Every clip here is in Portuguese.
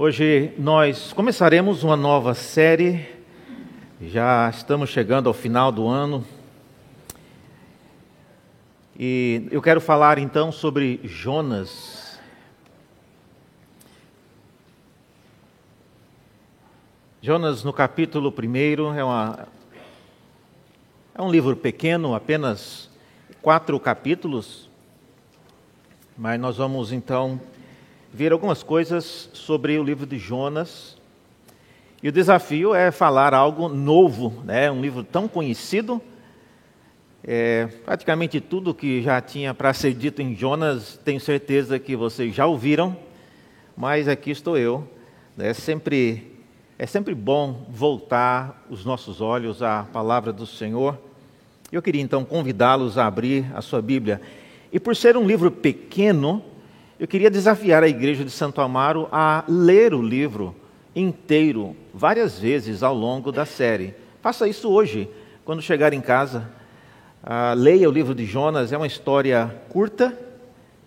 Hoje nós começaremos uma nova série, já estamos chegando ao final do ano. E eu quero falar então sobre Jonas. Jonas, no capítulo 1, é, é um livro pequeno, apenas quatro capítulos, mas nós vamos então ver algumas coisas sobre o livro de Jonas. E o desafio é falar algo novo, né? um livro tão conhecido. É, praticamente tudo que já tinha para ser dito em Jonas, tenho certeza que vocês já ouviram, mas aqui estou eu. É sempre, é sempre bom voltar os nossos olhos à palavra do Senhor. Eu queria então convidá-los a abrir a sua Bíblia. E por ser um livro pequeno, eu queria desafiar a igreja de Santo Amaro a ler o livro inteiro, várias vezes ao longo da série. Faça isso hoje, quando chegar em casa. Uh, leia o livro de Jonas, é uma história curta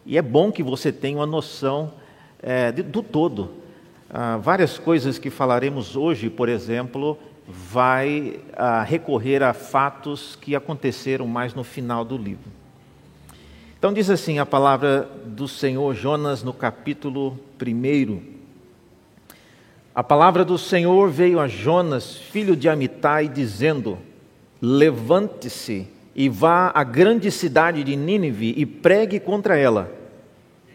e é bom que você tenha uma noção é, do todo. Uh, várias coisas que falaremos hoje, por exemplo, vai uh, recorrer a fatos que aconteceram mais no final do livro. Então diz assim a palavra do Senhor Jonas no capítulo 1. A palavra do Senhor veio a Jonas, filho de Amitai, dizendo: Levante-se e vá à grande cidade de Nínive e pregue contra ela,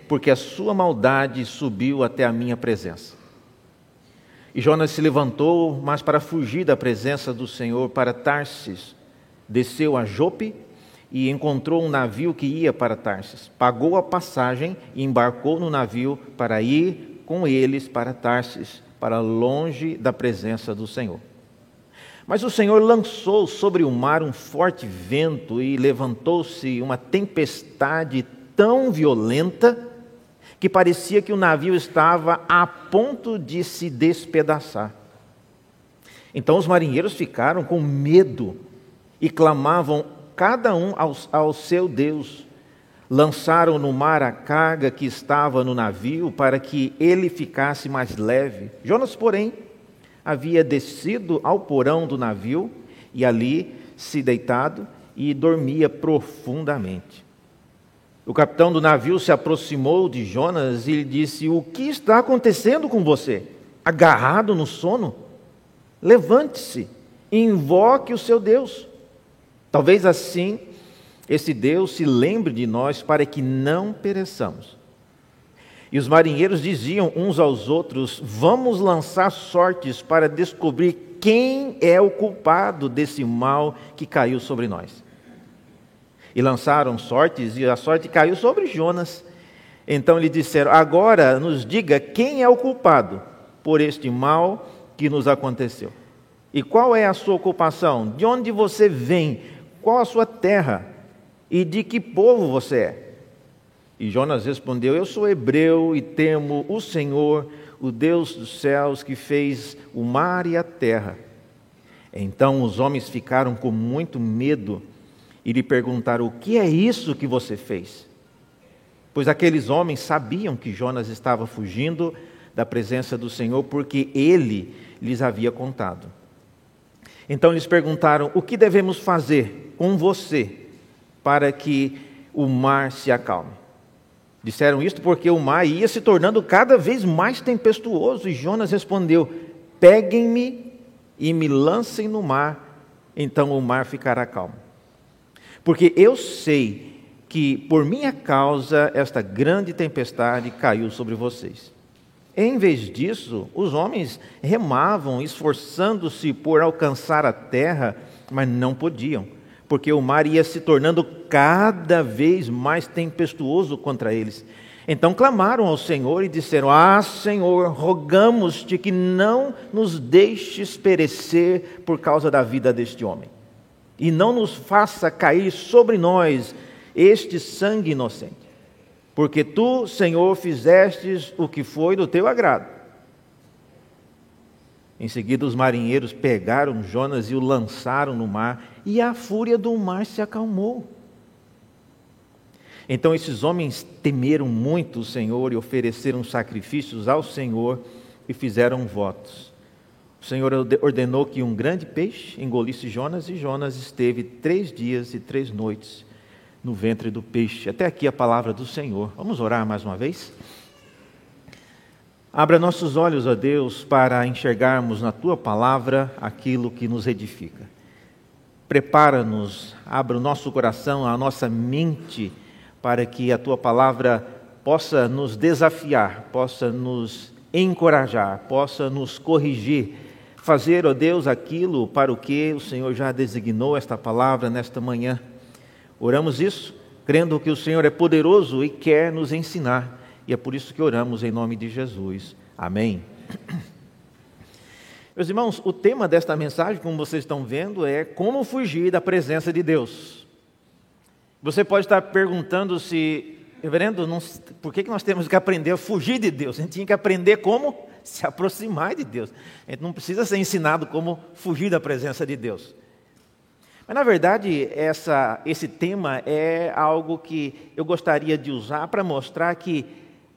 porque a sua maldade subiu até a minha presença. E Jonas se levantou, mas para fugir da presença do Senhor para Tarsis, desceu a Jope e encontrou um navio que ia para Tarsis. Pagou a passagem e embarcou no navio para ir com eles para Tarsis, para longe da presença do Senhor. Mas o Senhor lançou sobre o mar um forte vento e levantou-se uma tempestade tão violenta que parecia que o navio estava a ponto de se despedaçar. Então os marinheiros ficaram com medo e clamavam cada um ao, ao seu Deus. Lançaram no mar a carga que estava no navio para que ele ficasse mais leve. Jonas, porém, havia descido ao porão do navio e ali se deitado e dormia profundamente. O capitão do navio se aproximou de Jonas e lhe disse: O que está acontecendo com você? Agarrado no sono? Levante-se e invoque o seu Deus. Talvez assim esse Deus se lembre de nós para que não pereçamos. E os marinheiros diziam uns aos outros: Vamos lançar sortes para descobrir quem é o culpado desse mal que caiu sobre nós. E lançaram sortes, e a sorte caiu sobre Jonas. Então lhe disseram: Agora nos diga quem é o culpado por este mal que nos aconteceu. E qual é a sua ocupação? De onde você vem? Qual a sua terra? E de que povo você é? E Jonas respondeu: Eu sou hebreu e temo o Senhor, o Deus dos céus, que fez o mar e a terra. Então os homens ficaram com muito medo e lhe perguntaram: O que é isso que você fez? Pois aqueles homens sabiam que Jonas estava fugindo da presença do Senhor, porque ele lhes havia contado. Então eles perguntaram: O que devemos fazer? Com você para que o mar se acalme. Disseram isto porque o mar ia se tornando cada vez mais tempestuoso e Jonas respondeu: Peguem-me e me lancem no mar, então o mar ficará calmo. Porque eu sei que por minha causa esta grande tempestade caiu sobre vocês. Em vez disso, os homens remavam, esforçando-se por alcançar a terra, mas não podiam porque o mar ia se tornando cada vez mais tempestuoso contra eles. Então clamaram ao Senhor e disseram: Ah, Senhor, rogamos-te que não nos deixes perecer por causa da vida deste homem, e não nos faça cair sobre nós este sangue inocente, porque tu, Senhor, fizestes o que foi do teu agrado. Em seguida, os marinheiros pegaram Jonas e o lançaram no mar, e a fúria do mar se acalmou. Então esses homens temeram muito o Senhor e ofereceram sacrifícios ao Senhor e fizeram votos. O Senhor ordenou que um grande peixe engolisse Jonas, e Jonas esteve três dias e três noites no ventre do peixe. Até aqui a palavra do Senhor. Vamos orar mais uma vez? Abra nossos olhos, ó Deus, para enxergarmos na tua palavra aquilo que nos edifica. Prepara-nos, abra o nosso coração, a nossa mente, para que a tua palavra possa nos desafiar, possa nos encorajar, possa nos corrigir, fazer, ó Deus, aquilo para o que o Senhor já designou esta palavra nesta manhã. Oramos isso, crendo que o Senhor é poderoso e quer nos ensinar e é por isso que oramos em nome de Jesus. Amém. Meus irmãos, o tema desta mensagem, como vocês estão vendo, é como fugir da presença de Deus. Você pode estar perguntando se, reverendo, não, por que nós temos que aprender a fugir de Deus? A gente tinha que aprender como se aproximar de Deus. A gente não precisa ser ensinado como fugir da presença de Deus. Mas, na verdade, essa, esse tema é algo que eu gostaria de usar para mostrar que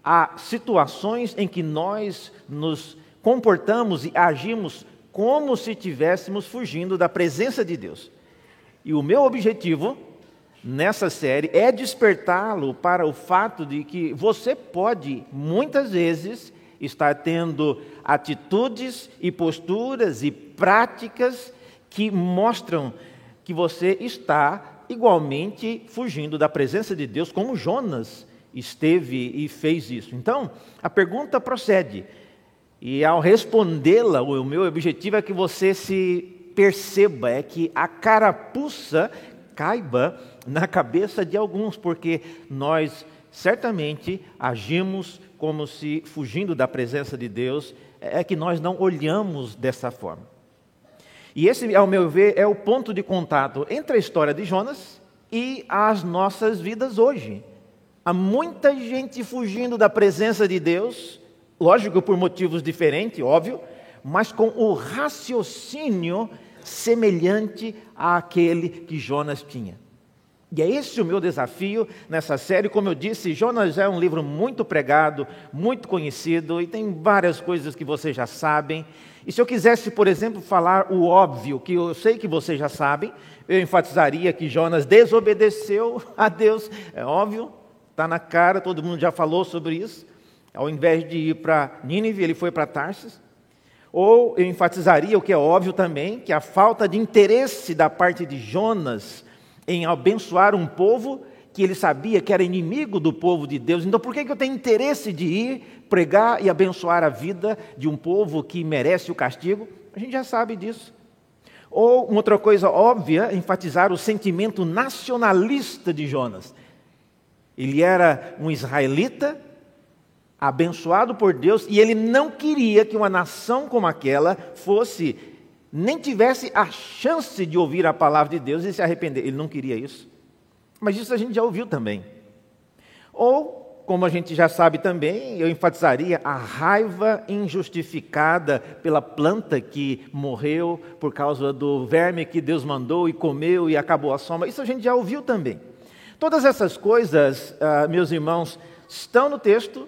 há situações em que nós nos comportamos e agimos como se estivéssemos fugindo da presença de Deus. E o meu objetivo nessa série é despertá-lo para o fato de que você pode, muitas vezes, estar tendo atitudes e posturas e práticas que mostram que você está igualmente fugindo da presença de Deus, como Jonas esteve e fez isso. Então, a pergunta procede. E ao respondê-la, o meu objetivo é que você se perceba, é que a carapuça caiba na cabeça de alguns, porque nós certamente agimos como se fugindo da presença de Deus, é que nós não olhamos dessa forma. E esse, ao meu ver, é o ponto de contato entre a história de Jonas e as nossas vidas hoje. Há muita gente fugindo da presença de Deus, lógico por motivos diferentes, óbvio, mas com o raciocínio semelhante àquele que Jonas tinha. E é esse o meu desafio nessa série. Como eu disse, Jonas é um livro muito pregado, muito conhecido e tem várias coisas que vocês já sabem. E se eu quisesse, por exemplo, falar o óbvio, que eu sei que vocês já sabem, eu enfatizaria que Jonas desobedeceu a Deus, é óbvio, Está na cara, todo mundo já falou sobre isso. Ao invés de ir para Nínive, ele foi para Tarsis. Ou eu enfatizaria o que é óbvio também, que a falta de interesse da parte de Jonas em abençoar um povo que ele sabia que era inimigo do povo de Deus. Então, por que, eu tenho interesse de ir pregar e abençoar a vida de um povo que merece o castigo? A gente já sabe disso. Ou uma outra coisa óbvia, enfatizar o sentimento nacionalista de Jonas. Ele era um israelita, abençoado por Deus, e ele não queria que uma nação como aquela fosse, nem tivesse a chance de ouvir a palavra de Deus e se arrepender. Ele não queria isso. Mas isso a gente já ouviu também. Ou, como a gente já sabe também, eu enfatizaria a raiva injustificada pela planta que morreu por causa do verme que Deus mandou e comeu e acabou a soma. Isso a gente já ouviu também. Todas essas coisas, ah, meus irmãos, estão no texto,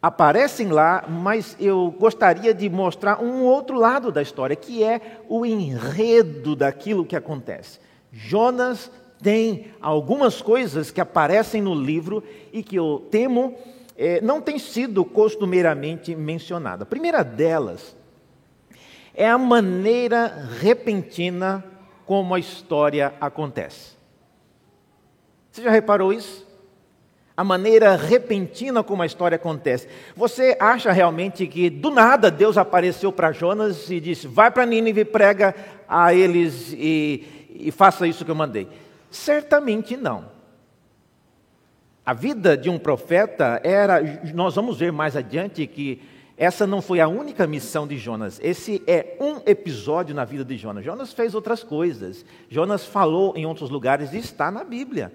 aparecem lá, mas eu gostaria de mostrar um outro lado da história, que é o enredo daquilo que acontece. Jonas tem algumas coisas que aparecem no livro e que eu temo eh, não tem sido costumeiramente mencionada. A primeira delas é a maneira repentina como a história acontece. Você já reparou isso? A maneira repentina como a história acontece. Você acha realmente que do nada Deus apareceu para Jonas e disse: Vai para Nínive, prega a eles e, e faça isso que eu mandei? Certamente não. A vida de um profeta era, nós vamos ver mais adiante que essa não foi a única missão de Jonas. Esse é um episódio na vida de Jonas. Jonas fez outras coisas. Jonas falou em outros lugares e está na Bíblia.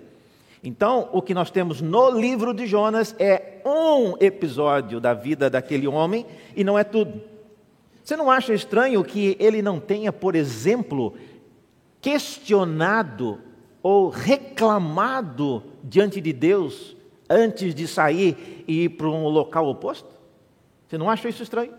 Então, o que nós temos no livro de Jonas é um episódio da vida daquele homem e não é tudo. Você não acha estranho que ele não tenha, por exemplo, questionado ou reclamado diante de Deus antes de sair e ir para um local oposto? Você não acha isso estranho?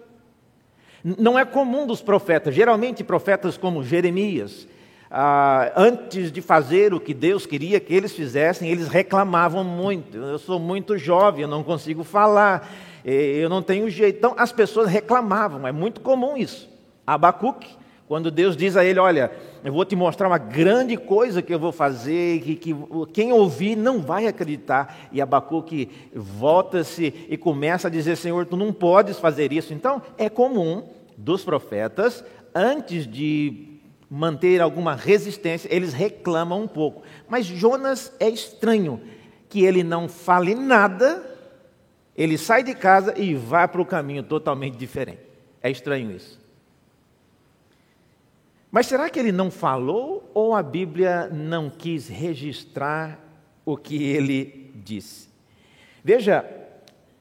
Não é comum dos profetas, geralmente profetas como Jeremias, ah, antes de fazer o que Deus queria que eles fizessem, eles reclamavam muito. Eu sou muito jovem, eu não consigo falar, eu não tenho jeito. Então as pessoas reclamavam, é muito comum isso. Abacuque, quando Deus diz a ele: Olha, eu vou te mostrar uma grande coisa que eu vou fazer, que, que quem ouvir não vai acreditar. E Abacuque volta-se e começa a dizer: Senhor, tu não podes fazer isso. Então é comum dos profetas, antes de manter alguma resistência, eles reclamam um pouco. Mas Jonas é estranho que ele não fale nada, ele sai de casa e vai para o caminho totalmente diferente. É estranho isso. Mas será que ele não falou ou a Bíblia não quis registrar o que ele disse? Veja,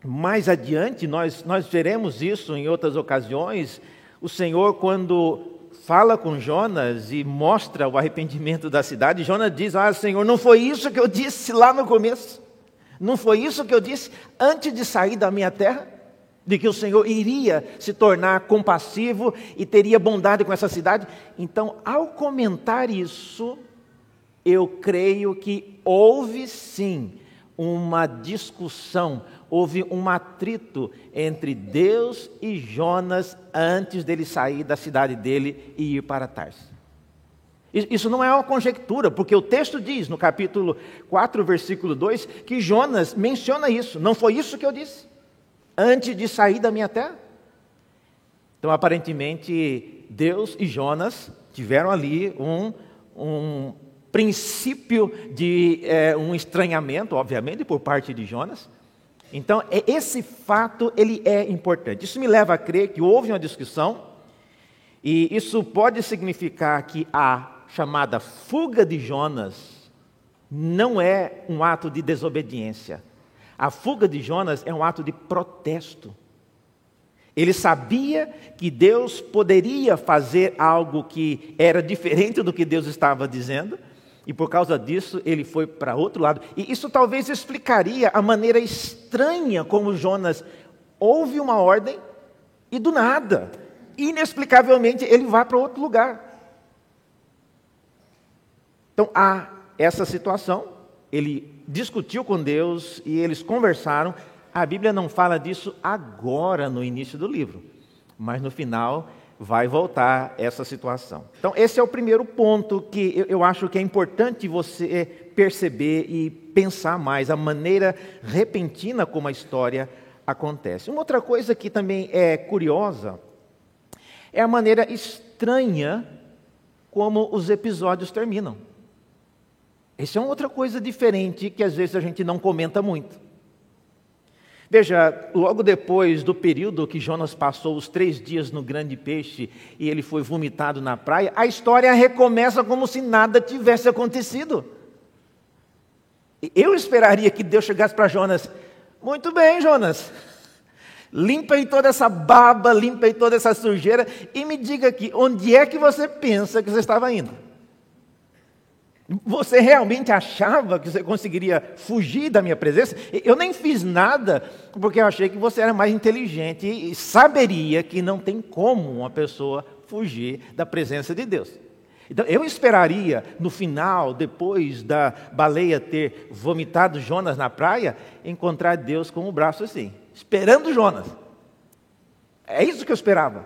mais adiante nós, nós veremos isso em outras ocasiões. O Senhor, quando fala com Jonas e mostra o arrependimento da cidade, Jonas diz: Ah, Senhor, não foi isso que eu disse lá no começo? Não foi isso que eu disse antes de sair da minha terra? De que o Senhor iria se tornar compassivo e teria bondade com essa cidade? Então, ao comentar isso, eu creio que houve sim uma discussão, houve um atrito entre Deus e Jonas antes dele sair da cidade dele e ir para Tarso. Isso não é uma conjectura, porque o texto diz no capítulo 4, versículo 2, que Jonas menciona isso. Não foi isso que eu disse antes de sair da minha terra? Então, aparentemente, Deus e Jonas tiveram ali um, um princípio de é, um estranhamento, obviamente, por parte de Jonas. Então, é, esse fato ele é importante. Isso me leva a crer que houve uma discussão, e isso pode significar que a chamada fuga de Jonas não é um ato de desobediência. A fuga de Jonas é um ato de protesto. Ele sabia que Deus poderia fazer algo que era diferente do que Deus estava dizendo, e por causa disso, ele foi para outro lado. E isso talvez explicaria a maneira estranha como Jonas ouve uma ordem e do nada, inexplicavelmente, ele vai para outro lugar. Então há essa situação, ele discutiu com Deus e eles conversaram. A Bíblia não fala disso agora no início do livro, mas no final vai voltar essa situação. Então, esse é o primeiro ponto que eu acho que é importante você perceber e pensar mais, a maneira repentina como a história acontece. Uma outra coisa que também é curiosa é a maneira estranha como os episódios terminam. Essa é uma outra coisa diferente que às vezes a gente não comenta muito. Veja, logo depois do período que Jonas passou os três dias no grande peixe e ele foi vomitado na praia, a história recomeça como se nada tivesse acontecido. Eu esperaria que Deus chegasse para Jonas: Muito bem, Jonas, limpa aí toda essa baba, limpa aí toda essa sujeira e me diga aqui, onde é que você pensa que você estava indo? Você realmente achava que você conseguiria fugir da minha presença? Eu nem fiz nada porque eu achei que você era mais inteligente e saberia que não tem como uma pessoa fugir da presença de Deus. Então eu esperaria no final, depois da baleia ter vomitado Jonas na praia, encontrar Deus com o braço assim, esperando Jonas. É isso que eu esperava.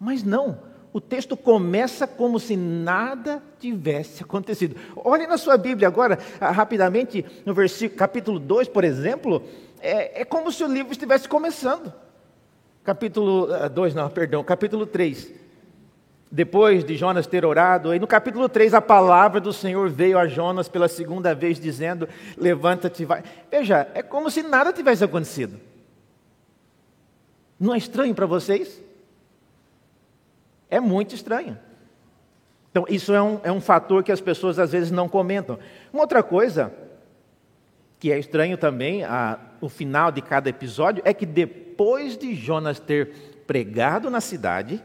Mas não o texto começa como se nada tivesse acontecido. Olhe na sua Bíblia agora, ah, rapidamente, no versículo, capítulo 2, por exemplo, é, é como se o livro estivesse começando. Capítulo 2, ah, não, perdão, capítulo 3. Depois de Jonas ter orado, aí no capítulo 3 a palavra do Senhor veio a Jonas pela segunda vez, dizendo: Levanta-te e vai. Veja, é como se nada tivesse acontecido. Não é estranho para vocês? É muito estranho. Então, isso é um, é um fator que as pessoas às vezes não comentam. Uma outra coisa que é estranho também, a, o final de cada episódio, é que depois de Jonas ter pregado na cidade,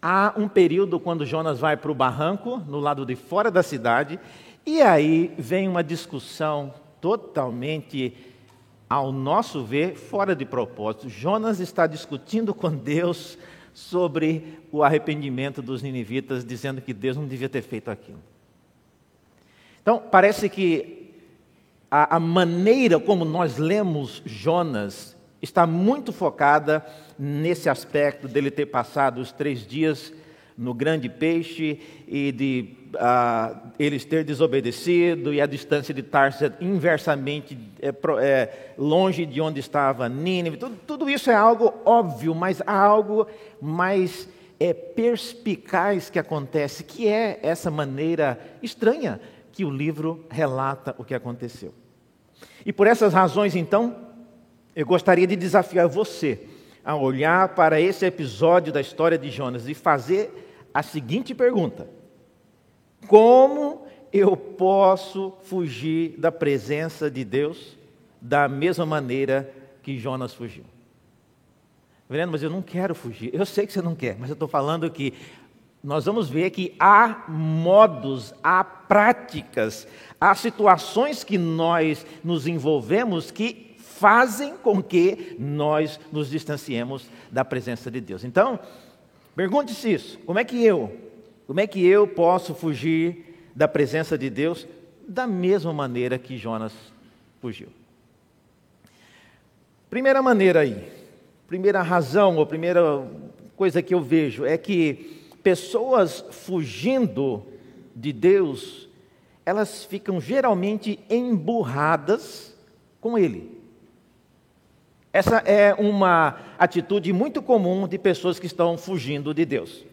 há um período quando Jonas vai para o barranco, no lado de fora da cidade, e aí vem uma discussão totalmente ao nosso ver, fora de propósito. Jonas está discutindo com Deus sobre o arrependimento dos ninivitas, dizendo que Deus não devia ter feito aquilo. Então, parece que a, a maneira como nós lemos Jonas está muito focada nesse aspecto dele ter passado os três dias no grande peixe e de uh, eles ter desobedecido e a distância de Tarsa inversamente é, é, longe de onde estava Nínive. Tudo, tudo, isso é algo óbvio, mas há algo mais é, perspicaz que acontece, que é essa maneira estranha que o livro relata o que aconteceu. E por essas razões, então, eu gostaria de desafiar você a olhar para esse episódio da história de Jonas e fazer a seguinte pergunta: Como eu posso fugir da presença de Deus da mesma maneira que Jonas fugiu? Vendo, mas eu não quero fugir. Eu sei que você não quer, mas eu estou falando que nós vamos ver que há modos, há práticas, há situações que nós nos envolvemos que fazem com que nós nos distanciemos da presença de Deus. Então, Pergunte-se isso: como é que eu, como é que eu posso fugir da presença de Deus da mesma maneira que Jonas fugiu? Primeira maneira aí, primeira razão ou primeira coisa que eu vejo é que pessoas fugindo de Deus, elas ficam geralmente emburradas com Ele. Essa é uma atitude muito comum de pessoas que estão fugindo de Deus.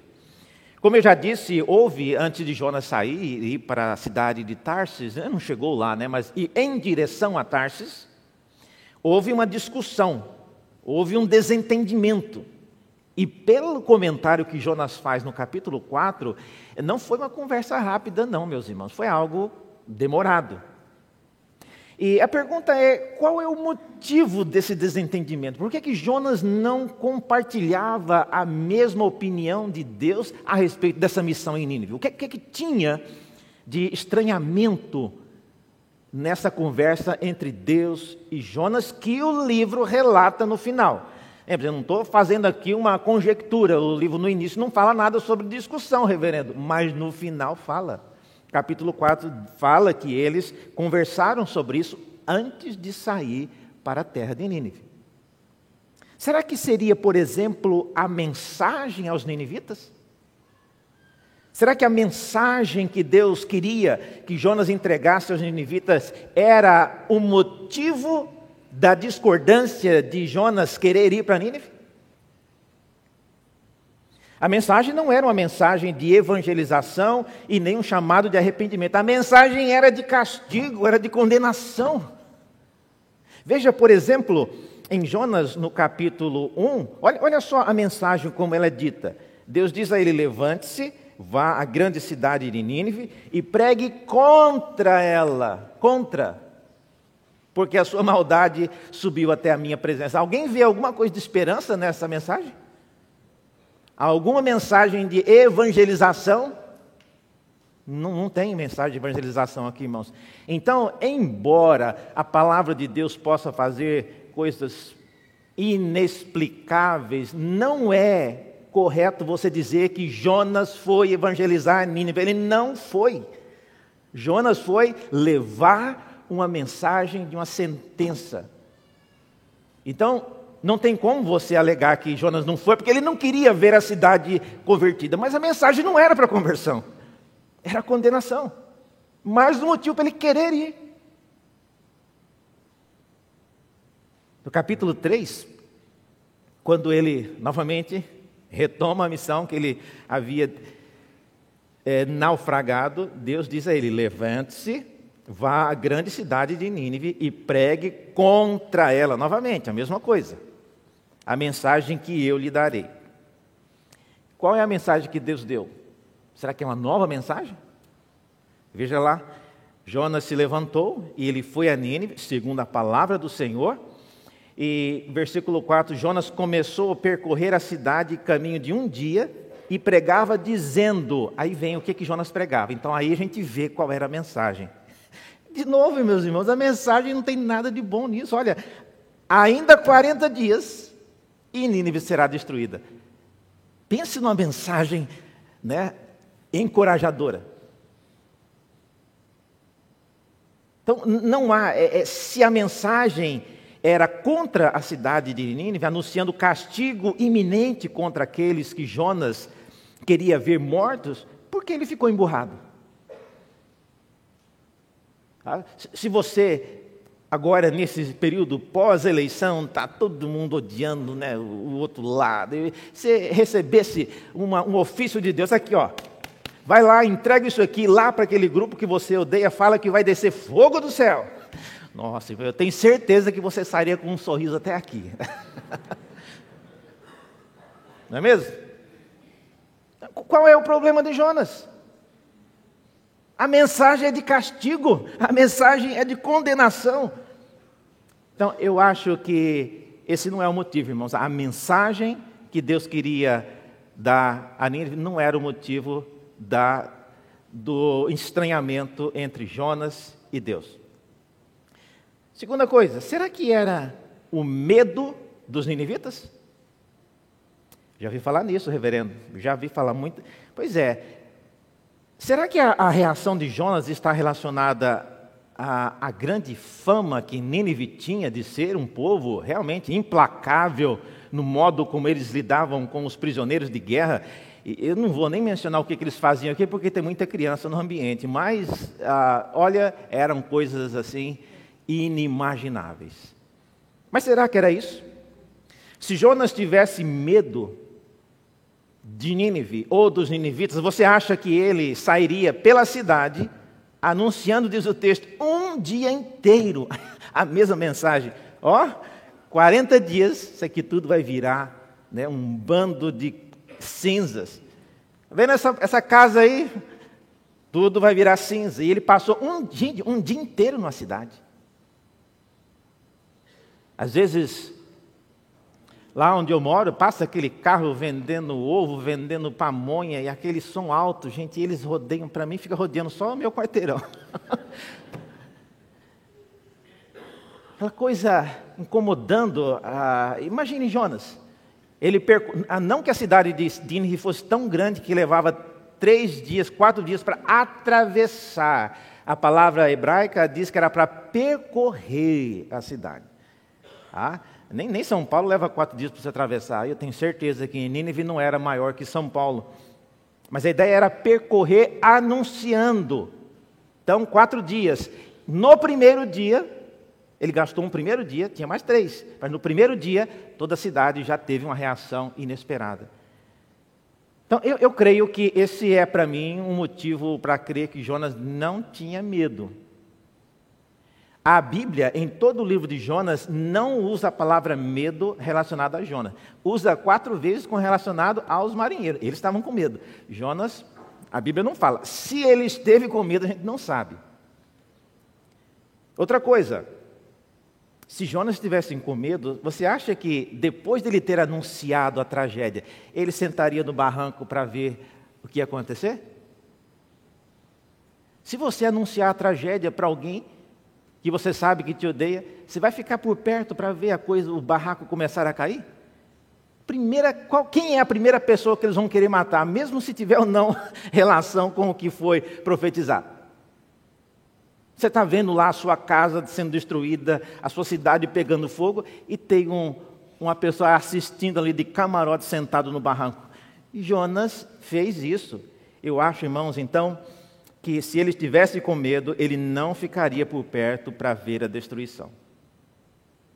Como eu já disse, houve, antes de Jonas sair e ir para a cidade de Tarsis, não chegou lá, né, mas em direção a Tarsis, houve uma discussão, houve um desentendimento. E pelo comentário que Jonas faz no capítulo 4, não foi uma conversa rápida, não, meus irmãos, foi algo demorado. E a pergunta é: qual é o motivo desse desentendimento? Por que, que Jonas não compartilhava a mesma opinião de Deus a respeito dessa missão em Nínive? O que, que, que tinha de estranhamento nessa conversa entre Deus e Jonas que o livro relata no final? eu não estou fazendo aqui uma conjectura, o livro no início não fala nada sobre discussão, reverendo, mas no final fala capítulo 4 fala que eles conversaram sobre isso antes de sair para a terra de Nínive. Será que seria, por exemplo, a mensagem aos ninivitas? Será que a mensagem que Deus queria que Jonas entregasse aos ninivitas era o motivo da discordância de Jonas querer ir para Nínive? A mensagem não era uma mensagem de evangelização e nem um chamado de arrependimento. A mensagem era de castigo, era de condenação. Veja, por exemplo, em Jonas, no capítulo 1, olha, olha só a mensagem como ela é dita. Deus diz a ele: levante-se, vá à grande cidade de Nínive e pregue contra ela, contra, porque a sua maldade subiu até a minha presença. Alguém vê alguma coisa de esperança nessa mensagem? Alguma mensagem de evangelização? Não, não, tem mensagem de evangelização aqui, irmãos. Então, embora a palavra de Deus possa fazer coisas inexplicáveis, não é correto você dizer que Jonas foi evangelizar Nínive. Ele não foi. Jonas foi levar uma mensagem de uma sentença. Então, não tem como você alegar que Jonas não foi, porque ele não queria ver a cidade convertida. Mas a mensagem não era para conversão, era condenação. Mais um motivo para ele querer ir. No capítulo 3, quando ele novamente retoma a missão que ele havia é, naufragado, Deus diz a ele: levante-se, vá à grande cidade de Nínive e pregue contra ela. Novamente, a mesma coisa a mensagem que eu lhe darei. Qual é a mensagem que Deus deu? Será que é uma nova mensagem? Veja lá, Jonas se levantou e ele foi a Nínive, segundo a palavra do Senhor. E versículo 4, Jonas começou a percorrer a cidade caminho de um dia e pregava dizendo, aí vem o que que Jonas pregava. Então aí a gente vê qual era a mensagem. De novo, meus irmãos, a mensagem não tem nada de bom nisso. Olha, Ainda 40 dias e Nínive será destruída. Pense numa mensagem né, encorajadora. Então, não há, é, é, se a mensagem era contra a cidade de Nínive, anunciando castigo iminente contra aqueles que Jonas queria ver mortos, por que ele ficou emburrado? Tá? Se você, agora nesse período pós-eleição, está todo mundo odiando né, o outro lado, e você recebesse uma, um ofício de Deus, aqui ó, vai lá, entrega isso aqui lá para aquele grupo que você odeia, fala que vai descer fogo do céu. Nossa, eu tenho certeza que você sairia com um sorriso até aqui. Não é mesmo? Qual é o problema de Jonas? A mensagem é de castigo, a mensagem é de condenação. Então, eu acho que esse não é o motivo, irmãos. A mensagem que Deus queria dar a Nínive não era o motivo da, do estranhamento entre Jonas e Deus. Segunda coisa, será que era o medo dos ninivitas? Já vi falar nisso, reverendo. Já vi falar muito. Pois é. Será que a, a reação de Jonas está relacionada à, à grande fama que Nínive tinha de ser um povo realmente implacável no modo como eles lidavam com os prisioneiros de guerra? Eu não vou nem mencionar o que, que eles faziam aqui, porque tem muita criança no ambiente, mas, ah, olha, eram coisas assim inimagináveis. Mas será que era isso? Se Jonas tivesse medo de Nínive ou dos ninivitas, você acha que ele sairia pela cidade anunciando, diz o texto, um dia inteiro a mesma mensagem? Ó, 40 dias, isso aqui tudo vai virar né, um bando de cinzas. Tá vendo essa, essa casa aí? Tudo vai virar cinza. E ele passou um dia, um dia inteiro na cidade. Às vezes Lá onde eu moro, passa aquele carro vendendo ovo, vendendo pamonha e aquele som alto, gente, eles rodeiam, para mim fica rodeando só o meu quarteirão. Aquela coisa incomodando. Ah, imagine Jonas. Ele ah, não que a cidade de Nínive fosse tão grande que levava três dias, quatro dias para atravessar. A palavra hebraica diz que era para percorrer a cidade. Ah, nem, nem São Paulo leva quatro dias para você atravessar. Eu tenho certeza que Nínive não era maior que São Paulo. Mas a ideia era percorrer anunciando. Então, quatro dias. No primeiro dia, ele gastou um primeiro dia, tinha mais três. Mas no primeiro dia, toda a cidade já teve uma reação inesperada. Então, eu, eu creio que esse é para mim um motivo para crer que Jonas não tinha medo. A Bíblia, em todo o livro de Jonas, não usa a palavra medo relacionada a Jonas. Usa quatro vezes com relacionado aos marinheiros. Eles estavam com medo. Jonas, a Bíblia não fala. Se ele esteve com medo, a gente não sabe. Outra coisa, se Jonas estivesse com medo, você acha que depois dele ter anunciado a tragédia, ele sentaria no barranco para ver o que ia acontecer? Se você anunciar a tragédia para alguém, que você sabe que te odeia, você vai ficar por perto para ver a coisa, o barraco começar a cair? Primeira, qual, quem é a primeira pessoa que eles vão querer matar, mesmo se tiver ou não relação com o que foi profetizado? Você está vendo lá a sua casa sendo destruída, a sua cidade pegando fogo, e tem um, uma pessoa assistindo ali de camarote sentado no barranco. Jonas fez isso. Eu acho, irmãos, então, que se ele estivesse com medo, ele não ficaria por perto para ver a destruição.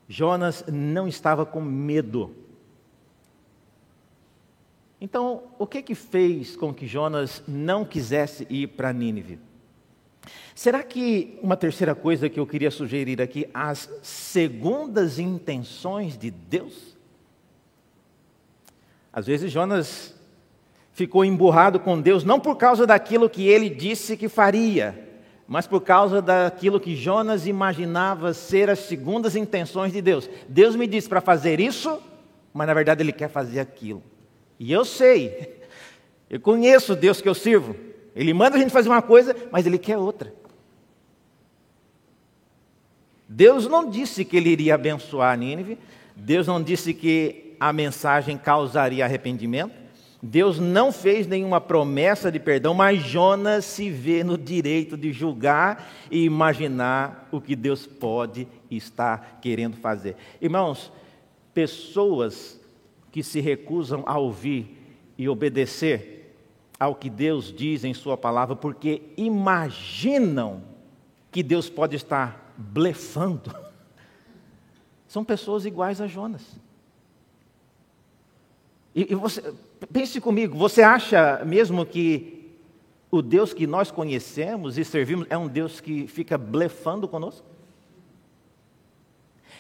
Jonas não estava com medo. Então, o que que fez com que Jonas não quisesse ir para Nínive? Será que uma terceira coisa que eu queria sugerir aqui, as segundas intenções de Deus? Às vezes Jonas ficou emburrado com Deus, não por causa daquilo que ele disse que faria, mas por causa daquilo que Jonas imaginava ser as segundas intenções de Deus. Deus me disse para fazer isso, mas na verdade ele quer fazer aquilo. E eu sei, eu conheço o Deus que eu sirvo. Ele manda a gente fazer uma coisa, mas ele quer outra. Deus não disse que ele iria abençoar Nínive, Deus não disse que a mensagem causaria arrependimento, Deus não fez nenhuma promessa de perdão, mas Jonas se vê no direito de julgar e imaginar o que Deus pode estar querendo fazer. Irmãos, pessoas que se recusam a ouvir e obedecer ao que Deus diz em Sua palavra, porque imaginam que Deus pode estar blefando, são pessoas iguais a Jonas. E, e você, pense comigo, você acha mesmo que o Deus que nós conhecemos e servimos é um Deus que fica blefando conosco?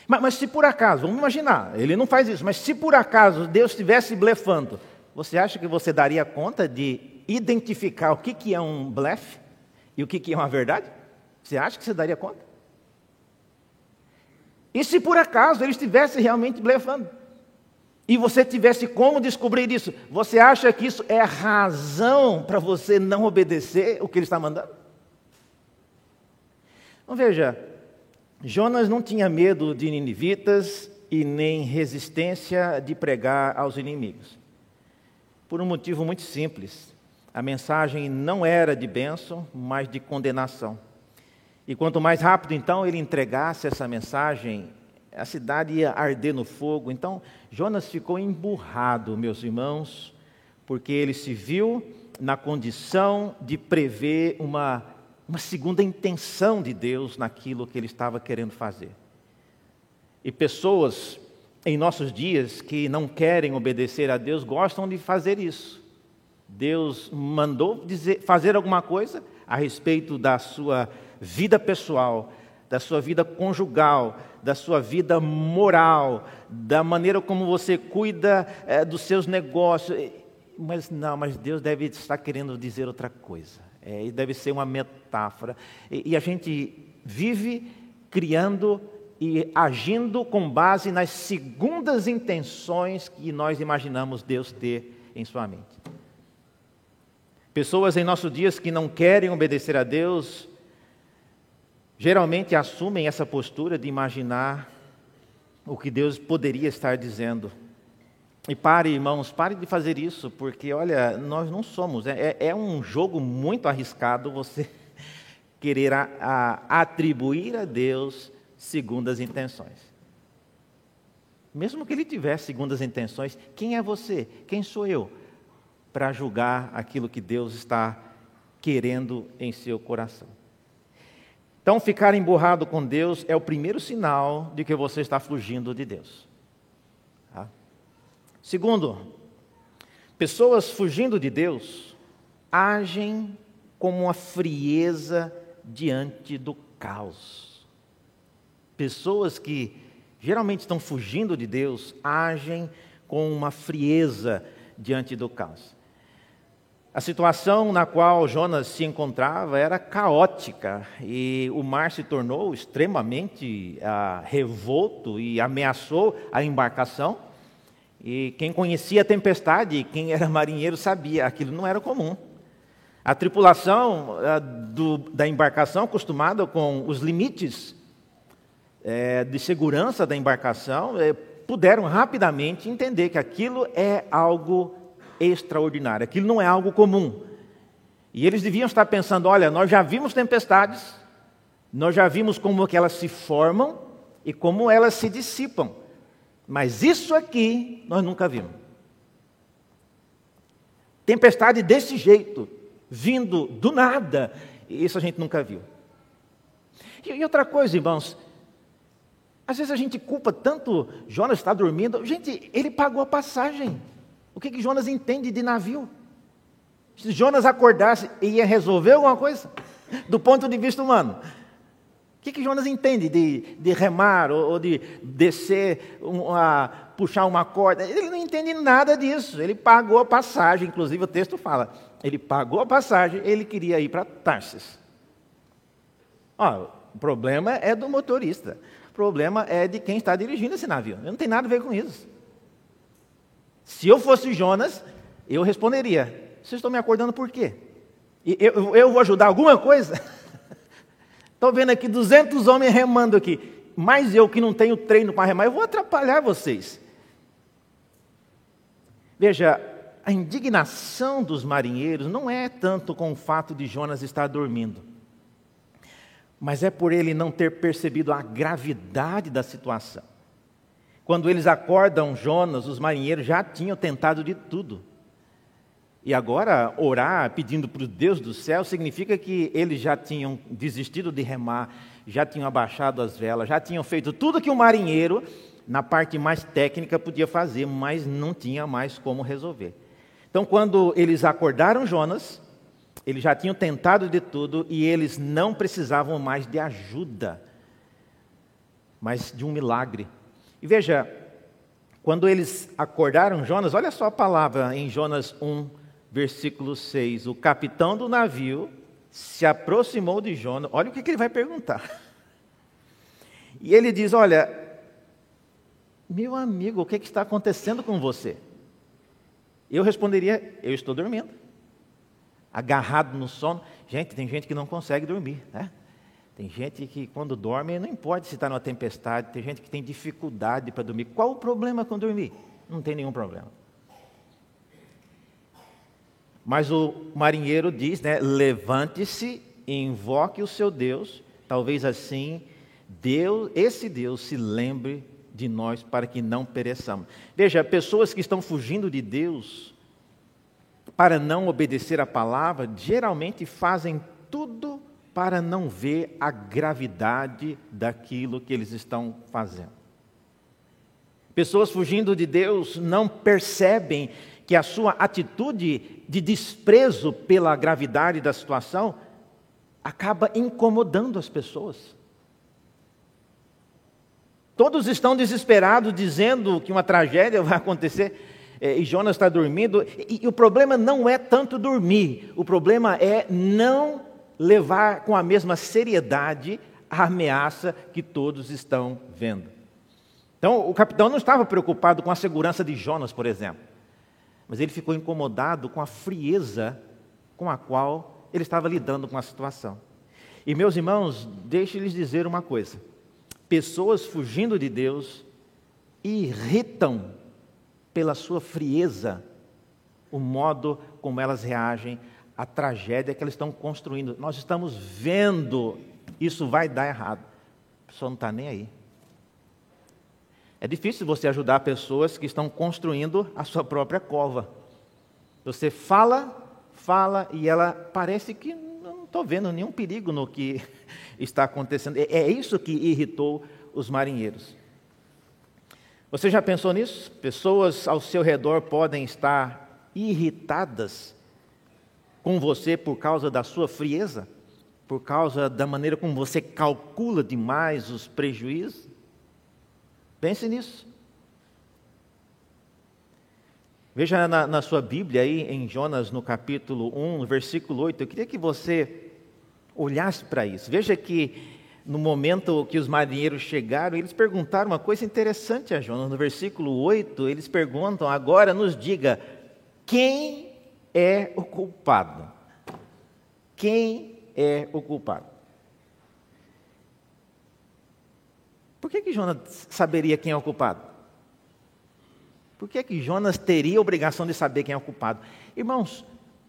Mas, mas, se por acaso, vamos imaginar, ele não faz isso, mas se por acaso Deus estivesse blefando, você acha que você daria conta de identificar o que, que é um blefe e o que, que é uma verdade? Você acha que você daria conta? E se por acaso ele estivesse realmente blefando? E você tivesse como descobrir isso? Você acha que isso é razão para você não obedecer o que ele está mandando? Então veja, Jonas não tinha medo de ninivitas e nem resistência de pregar aos inimigos. Por um motivo muito simples. A mensagem não era de bênção, mas de condenação. E quanto mais rápido então ele entregasse essa mensagem, a cidade ia arder no fogo. Então Jonas ficou emburrado, meus irmãos, porque ele se viu na condição de prever uma uma segunda intenção de Deus naquilo que ele estava querendo fazer. E pessoas em nossos dias que não querem obedecer a Deus gostam de fazer isso. Deus mandou dizer, fazer alguma coisa a respeito da sua vida pessoal, da sua vida conjugal, da sua vida moral, da maneira como você cuida é, dos seus negócios. Mas não, mas Deus deve estar querendo dizer outra coisa. É, deve ser uma metáfora. E, e a gente vive criando e agindo com base nas segundas intenções que nós imaginamos Deus ter em sua mente. Pessoas em nossos dias que não querem obedecer a Deus, geralmente assumem essa postura de imaginar o que Deus poderia estar dizendo e pare, irmãos, pare de fazer isso, porque olha, nós não somos. É, é, é um jogo muito arriscado você querer a, a, atribuir a Deus segundas intenções. Mesmo que ele tivesse segundas intenções, quem é você? Quem sou eu? Para julgar aquilo que Deus está querendo em seu coração. Então, ficar emburrado com Deus é o primeiro sinal de que você está fugindo de Deus. Segundo, pessoas fugindo de Deus agem com uma frieza diante do caos. Pessoas que geralmente estão fugindo de Deus agem com uma frieza diante do caos. A situação na qual Jonas se encontrava era caótica e o mar se tornou extremamente ah, revolto e ameaçou a embarcação. E quem conhecia a tempestade, quem era marinheiro, sabia, aquilo não era comum. A tripulação a, do, da embarcação, acostumada com os limites é, de segurança da embarcação, é, puderam rapidamente entender que aquilo é algo extraordinário, aquilo não é algo comum. E eles deviam estar pensando: olha, nós já vimos tempestades, nós já vimos como que elas se formam e como elas se dissipam. Mas isso aqui nós nunca vimos. Tempestade desse jeito, vindo do nada, isso a gente nunca viu. E, outra coisa, irmãos, às vezes a gente culpa tanto Jonas está dormindo. Gente, ele pagou a passagem. O que, que Jonas entende de navio? Se Jonas acordasse, ia resolver alguma coisa? Do ponto de vista humano. O que, que Jonas entende de, de remar ou, ou, de descer, uma, puxar uma corda? Ele não entende nada disso. Ele pagou a passagem, inclusive o texto fala. Ele pagou a passagem, ele queria ir para Tarsis. O problema é do motorista. O problema é de quem está dirigindo esse navio. Não tem nada a ver com isso. Se eu fosse Jonas, eu responderia: Vocês estão me acordando por quê? Eu, eu vou ajudar alguma coisa? Estou vendo aqui 200 homens remando aqui. mais eu que não tenho treino para remar, eu vou atrapalhar vocês. Veja, a indignação dos marinheiros não é tanto com o fato de Jonas estar dormindo, mas é por ele não ter percebido a gravidade da situação. Quando eles acordam Jonas, os marinheiros já tinham tentado de tudo. E agora, orar pedindo para o Deus do céu significa que eles já tinham desistido de remar, já tinham abaixado as velas, já tinham feito tudo que o um marinheiro, na parte mais técnica, podia fazer, mas não tinha mais como resolver. Então, quando eles acordaram Jonas, eles já tinham tentado de tudo e eles não precisavam mais de ajuda, mas de um milagre. E veja, quando eles acordaram Jonas, olha só a palavra em Jonas 1, versículo 6. O capitão do navio se aproximou de Jonas. Olha o que, ele vai perguntar. E ele diz: Olha, meu amigo, o que, que está acontecendo com você? Eu responderia: Eu estou dormindo, agarrado no sono. Gente, tem gente que não consegue dormir, né? Tem gente que quando dorme, não importa se está numa tempestade, tem gente que tem dificuldade para dormir. Qual o problema com dormir? Não tem nenhum problema. Mas o marinheiro diz, né, levante-se e invoque o seu Deus, talvez assim Deus, esse Deus se lembre de nós para que não pereçamos. Veja, pessoas que estão fugindo de Deus para não obedecer a palavra, geralmente fazem tudo para não ver a gravidade daquilo que eles estão fazendo. Pessoas fugindo de Deus não percebem que a sua atitude de desprezo pela gravidade da situação acaba incomodando as pessoas. Todos estão desesperados, dizendo que uma tragédia vai acontecer, é, e Jonas está dormindo. E, e o problema não é tanto dormir, o problema é não levar com a mesma seriedade a ameaça que todos estão vendo. Então, o capitão não estava preocupado com a segurança de Jonas, por exemplo mas ele ficou incomodado com a frieza com a qual ele estava lidando com a situação. E meus irmãos, deixe-lhes dizer uma coisa: pessoas fugindo de Deus irritam pela sua frieza o modo como elas reagem à tragédia que elas estão construindo. Nós estamos vendo isso vai dar errado. A pessoa não está nem aí. É difícil você ajudar pessoas que estão construindo a sua própria cova. Você fala, fala e ela parece que não estou vendo nenhum perigo no que está acontecendo. É, é isso que irritou os marinheiros. Você já pensou nisso? Pessoas ao seu redor podem estar irritadas com você por causa da sua frieza, por causa da maneira como você calcula demais os prejuízos. Pense nisso. Veja na, na, sua Bíblia aí, em Jonas, no capítulo 1, versículo 8. Eu queria que você olhasse para isso. Veja que no momento que os marinheiros chegaram, eles perguntaram uma coisa interessante a Jonas. No versículo 8, eles perguntam: agora nos diga, quem é o culpado? Quem é o culpado? Por que, que Jonas saberia quem é o culpado? Por que, que Jonas teria a obrigação de saber quem é o culpado? Irmãos,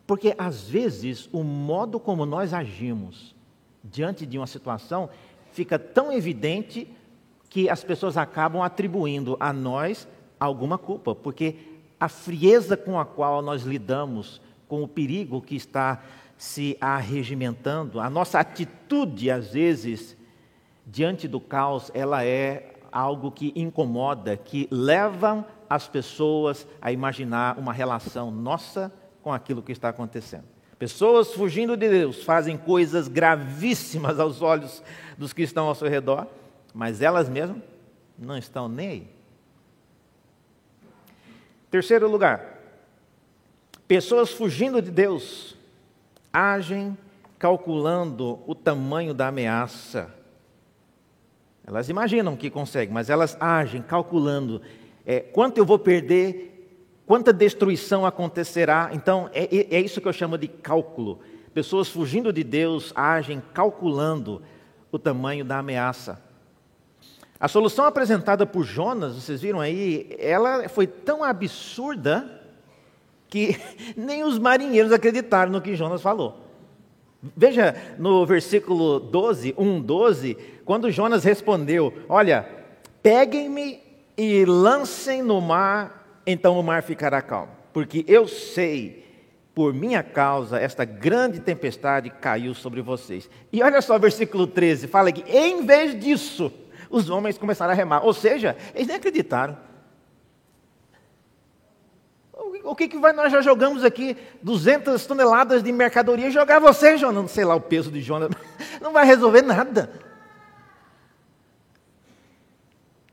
porque às vezes o modo como nós agimos diante de uma situação fica tão evidente que as pessoas acabam atribuindo a nós alguma culpa, porque a frieza com a qual nós lidamos com o perigo que está se arregimentando, a nossa atitude, às vezes, diante do caos, ela é algo que incomoda, que leva as pessoas a imaginar uma relação nossa com aquilo que está acontecendo. Pessoas fugindo de Deus fazem coisas gravíssimas aos olhos dos que estão ao seu redor, mas elas mesmas não estão nem aí. Terceiro lugar, pessoas fugindo de Deus agem calculando o tamanho da ameaça elas imaginam que conseguem, mas elas agem calculando é, quanto eu vou perder, quanta destruição acontecerá. Então, é, é, é isso que eu chamo de cálculo. Pessoas fugindo de Deus agem calculando o tamanho da ameaça. A solução apresentada por Jonas, vocês viram aí, ela foi tão absurda que nem os marinheiros acreditaram no que Jonas falou. Veja no versículo 12, 1, 12, quando Jonas respondeu: Olha, peguem-me e lancem no mar, então o mar ficará calmo, porque eu sei, por minha causa, esta grande tempestade caiu sobre vocês. E olha só o versículo 13, fala que em vez disso, os homens começaram a remar, ou seja, eles nem acreditaram. O que, que vai, nós já jogamos aqui 200 toneladas de mercadoria, jogar você, Jonas, sei lá o peso de Jonas, não vai resolver nada.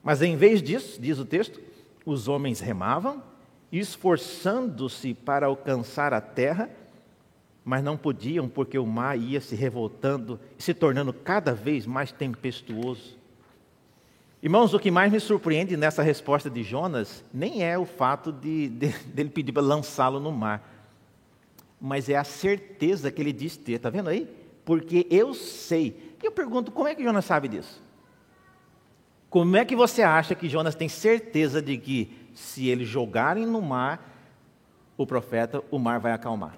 Mas em vez disso, diz o texto, os homens remavam, esforçando-se para alcançar a terra, mas não podiam porque o mar ia se revoltando e se tornando cada vez mais tempestuoso. Irmãos, o que mais me surpreende nessa resposta de Jonas nem é o fato de, de dele pedir para lançá-lo no mar, mas é a certeza que ele diz ter. Está vendo aí? Porque eu sei. E eu pergunto, como é que Jonas sabe disso? Como é que você acha que Jonas tem certeza de que se eles jogarem no mar, o profeta, o mar vai acalmar?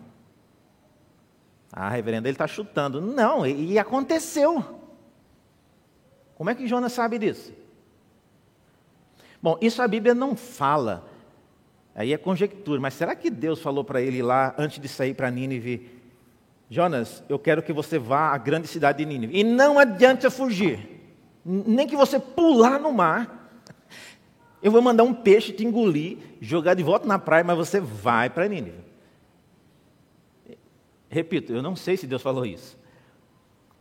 Ah, reverendo, ele está chutando. Não, e aconteceu. Como é que Jonas sabe disso? Bom, isso a Bíblia não fala. Aí é conjectura, mas será que Deus falou para ele lá, antes de sair para Nínive, Jonas, eu quero que você vá à grande cidade de Nínive. E não adianta fugir. Nem que você pular no mar. Eu vou mandar um peixe te engolir, jogar de volta na praia, mas você vai para Nínive. Repito, eu não sei se Deus falou isso.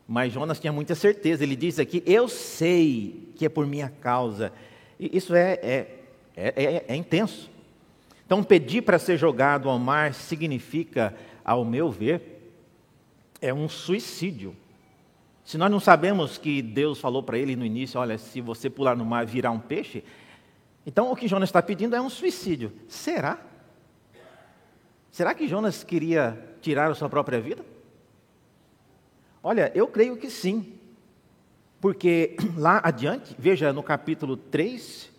Mas Jonas tinha muita certeza. Ele diz aqui: Eu sei que é por minha causa isso é, é, é, é intenso. Então, pedir para ser jogado ao mar significa, ao meu ver, é um suicídio. Se nós não sabemos que Deus falou para ele no início: olha, se você pular no mar virar um peixe, então o que Jonas está pedindo é um suicídio. Será? Será que Jonas queria tirar a sua própria vida? Olha, eu creio que sim. Porque lá adiante, veja no capítulo 3,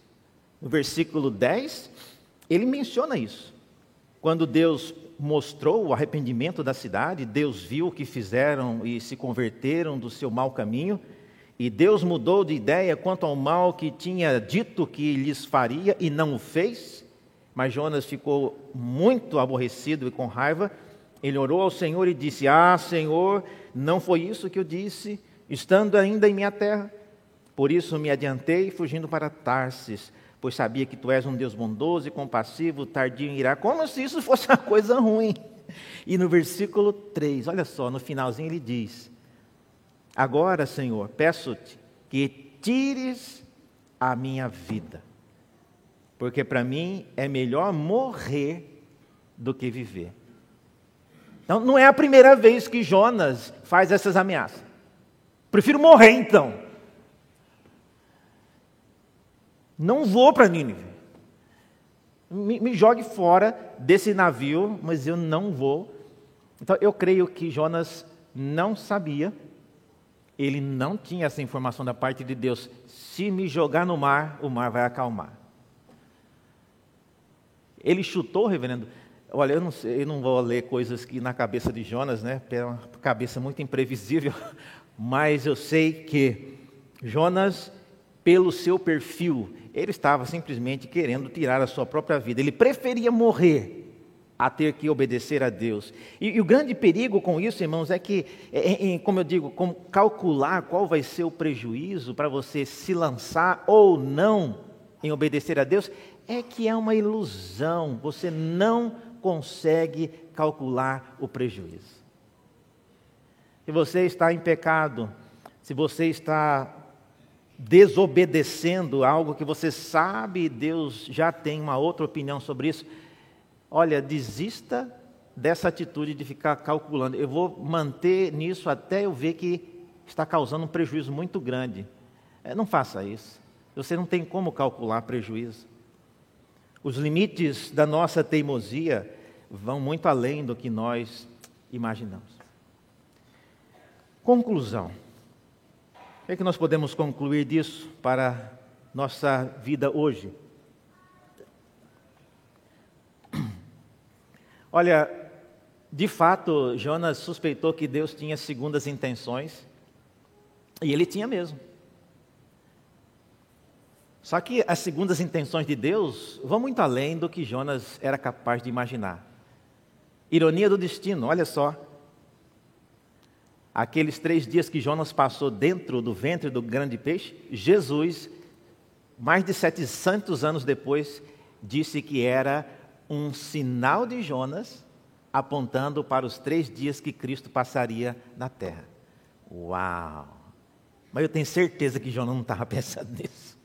no versículo 10, ele menciona isso. Quando Deus mostrou o arrependimento da cidade, Deus viu o que fizeram e se converteram do seu mau caminho, e Deus mudou de ideia quanto ao mal que tinha dito que lhes faria e não o fez. Mas Jonas ficou muito aborrecido e com raiva. Ele orou ao Senhor e disse: Ah, Senhor, não foi isso que eu disse estando ainda em minha terra. Por isso me adiantei, fugindo para Tarsis, pois sabia que tu és um Deus bondoso e compassivo, tardio em irá, como se isso fosse uma coisa ruim. E no versículo 3, olha só, no finalzinho ele diz: Agora, Senhor, peço-te que tires a minha vida, porque para mim é melhor morrer do que viver. Então, não é a primeira vez que Jonas faz essas ameaças. Prefiro morrer então. Não vou para Nínive. Me, me, jogue fora desse navio, mas eu não vou. Então eu creio que Jonas não sabia, ele não tinha essa informação da parte de Deus. Se me jogar no mar, o mar vai acalmar. Ele chutou, reverendo. Olha, eu não, sei, eu não vou ler coisas que na cabeça de Jonas, né? É uma cabeça muito imprevisível mas eu sei que Jonas, pelo seu perfil, ele estava simplesmente querendo tirar a sua própria vida. Ele preferia morrer a ter que obedecer a Deus. E, e o grande perigo com isso, irmãos, é que, é, é, como eu digo, como calcular qual vai ser o prejuízo para você se lançar ou não em obedecer a Deus, é que é uma ilusão. Você não consegue calcular o prejuízo se você está em pecado, se você está desobedecendo algo que você sabe, Deus já tem uma outra opinião sobre isso, olha, desista dessa atitude de ficar calculando. Eu vou manter nisso até eu ver que está causando um prejuízo muito grande. É, não faça isso. Você não tem como calcular prejuízo. Os limites da nossa teimosia vão muito além do que nós imaginamos. Conclusão. O que, é que nós podemos concluir disso para nossa vida hoje. Olha, de fato, Jonas suspeitou que Deus tinha segundas intenções, e ele tinha mesmo. Só que as segundas intenções de Deus vão muito além do que Jonas era capaz de imaginar. Ironia do destino, olha só. Aqueles três dias que Jonas passou dentro do ventre do grande peixe, Jesus, mais de 700 anos depois, disse que era um sinal de Jonas apontando para os três dias que Cristo passaria na terra. Uau! Mas eu tenho certeza que Jonas não estava pensando nisso.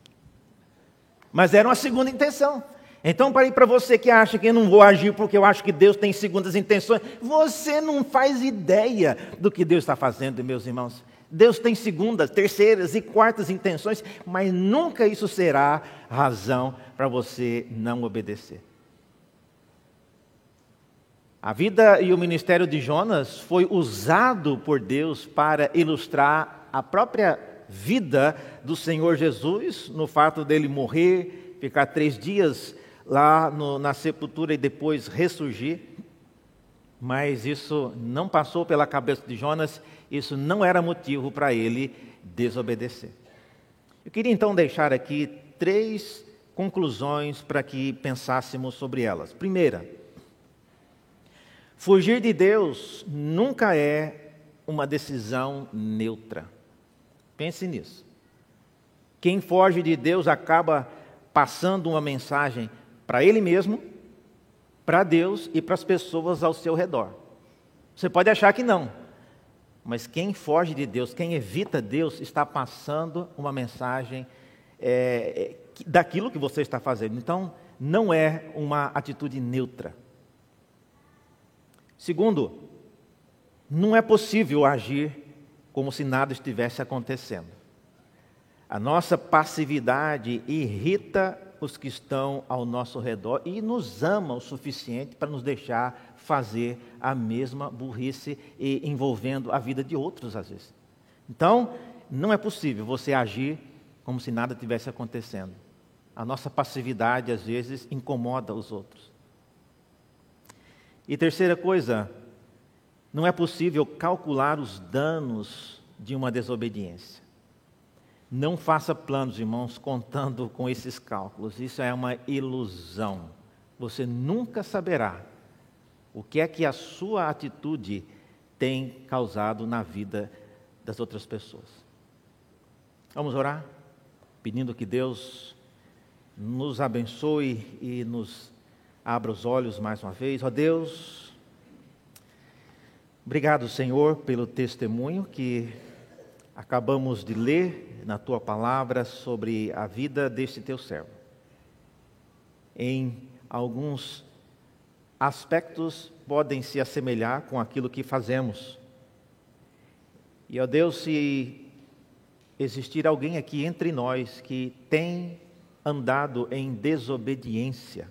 Mas era uma segunda intenção. Então, para para você que acha que eu não vou agir porque eu acho que Deus tem segundas intenções, você não faz ideia do que Deus está fazendo, meus irmãos. Deus tem segundas, terceiras e quartas intenções, mas nunca isso será razão para você não obedecer. A vida e o ministério de Jonas foi usado por Deus para ilustrar a própria vida do Senhor Jesus, no fato dele morrer, ficar três dias lá no, na sepultura e depois ressurgir. Mas isso não passou pela cabeça de Jonas, isso não era motivo para ele desobedecer. Eu queria então deixar aqui três conclusões para que pensássemos sobre elas. Primeira, Fugir de Deus nunca é uma decisão neutra. Pense nisso. Quem foge de Deus acaba passando uma mensagem para ele mesmo, para Deus e para as pessoas ao seu redor. Você pode achar que não, mas quem foge de Deus, quem evita Deus, está passando uma mensagem é, é daquilo que você está fazendo. Então, não é uma atitude neutra. Segundo, não é possível agir como se nada estivesse acontecendo. A nossa passividade irrita os que estão ao nosso redor e nos ama o suficiente para nos deixar fazer a mesma burrice e envolvendo a vida de outros às vezes. Então, não é possível você agir como se nada tivesse acontecendo. A nossa passividade às vezes incomoda os outros. E terceira coisa, não é possível calcular os danos de uma desobediência. Não faça planos, irmãos, contando com esses cálculos. Isso é uma ilusão. Você nunca saberá o que é que a sua atitude tem causado na vida das outras pessoas. Vamos orar? Pedindo que Deus nos abençoe e nos Abra os olhos mais uma vez. Ó Deus, obrigado, Senhor, pelo testemunho que acabamos de ler na tua palavra sobre a vida deste teu servo. Em alguns aspectos podem se assemelhar com aquilo que fazemos. E, ó Deus, se existir alguém aqui entre nós que tem andado em desobediência,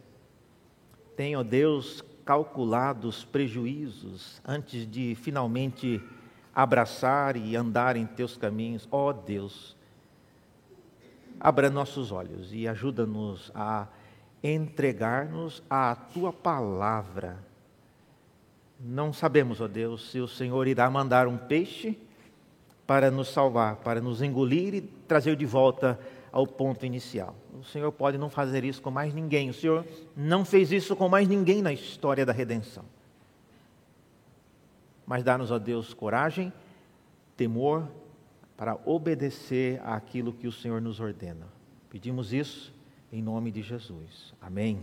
tem, ó Deus, calculado os prejuízos antes de finalmente abraçar e andar em teus caminhos. Ó Deus, abra nossos olhos e ajuda-nos a entregar-nos à tua palavra. Não sabemos, ó Deus, se o Senhor irá mandar um peixe para nos salvar, para nos engolir e trazer de volta ao ponto inicial. O Senhor pode não fazer isso com mais ninguém. O Senhor não fez isso com mais ninguém na história da redenção. Mas dá-nos, ó Deus, coragem, temor para obedecer àquilo que o Senhor nos ordena. Pedimos isso em nome de Jesus. Amém.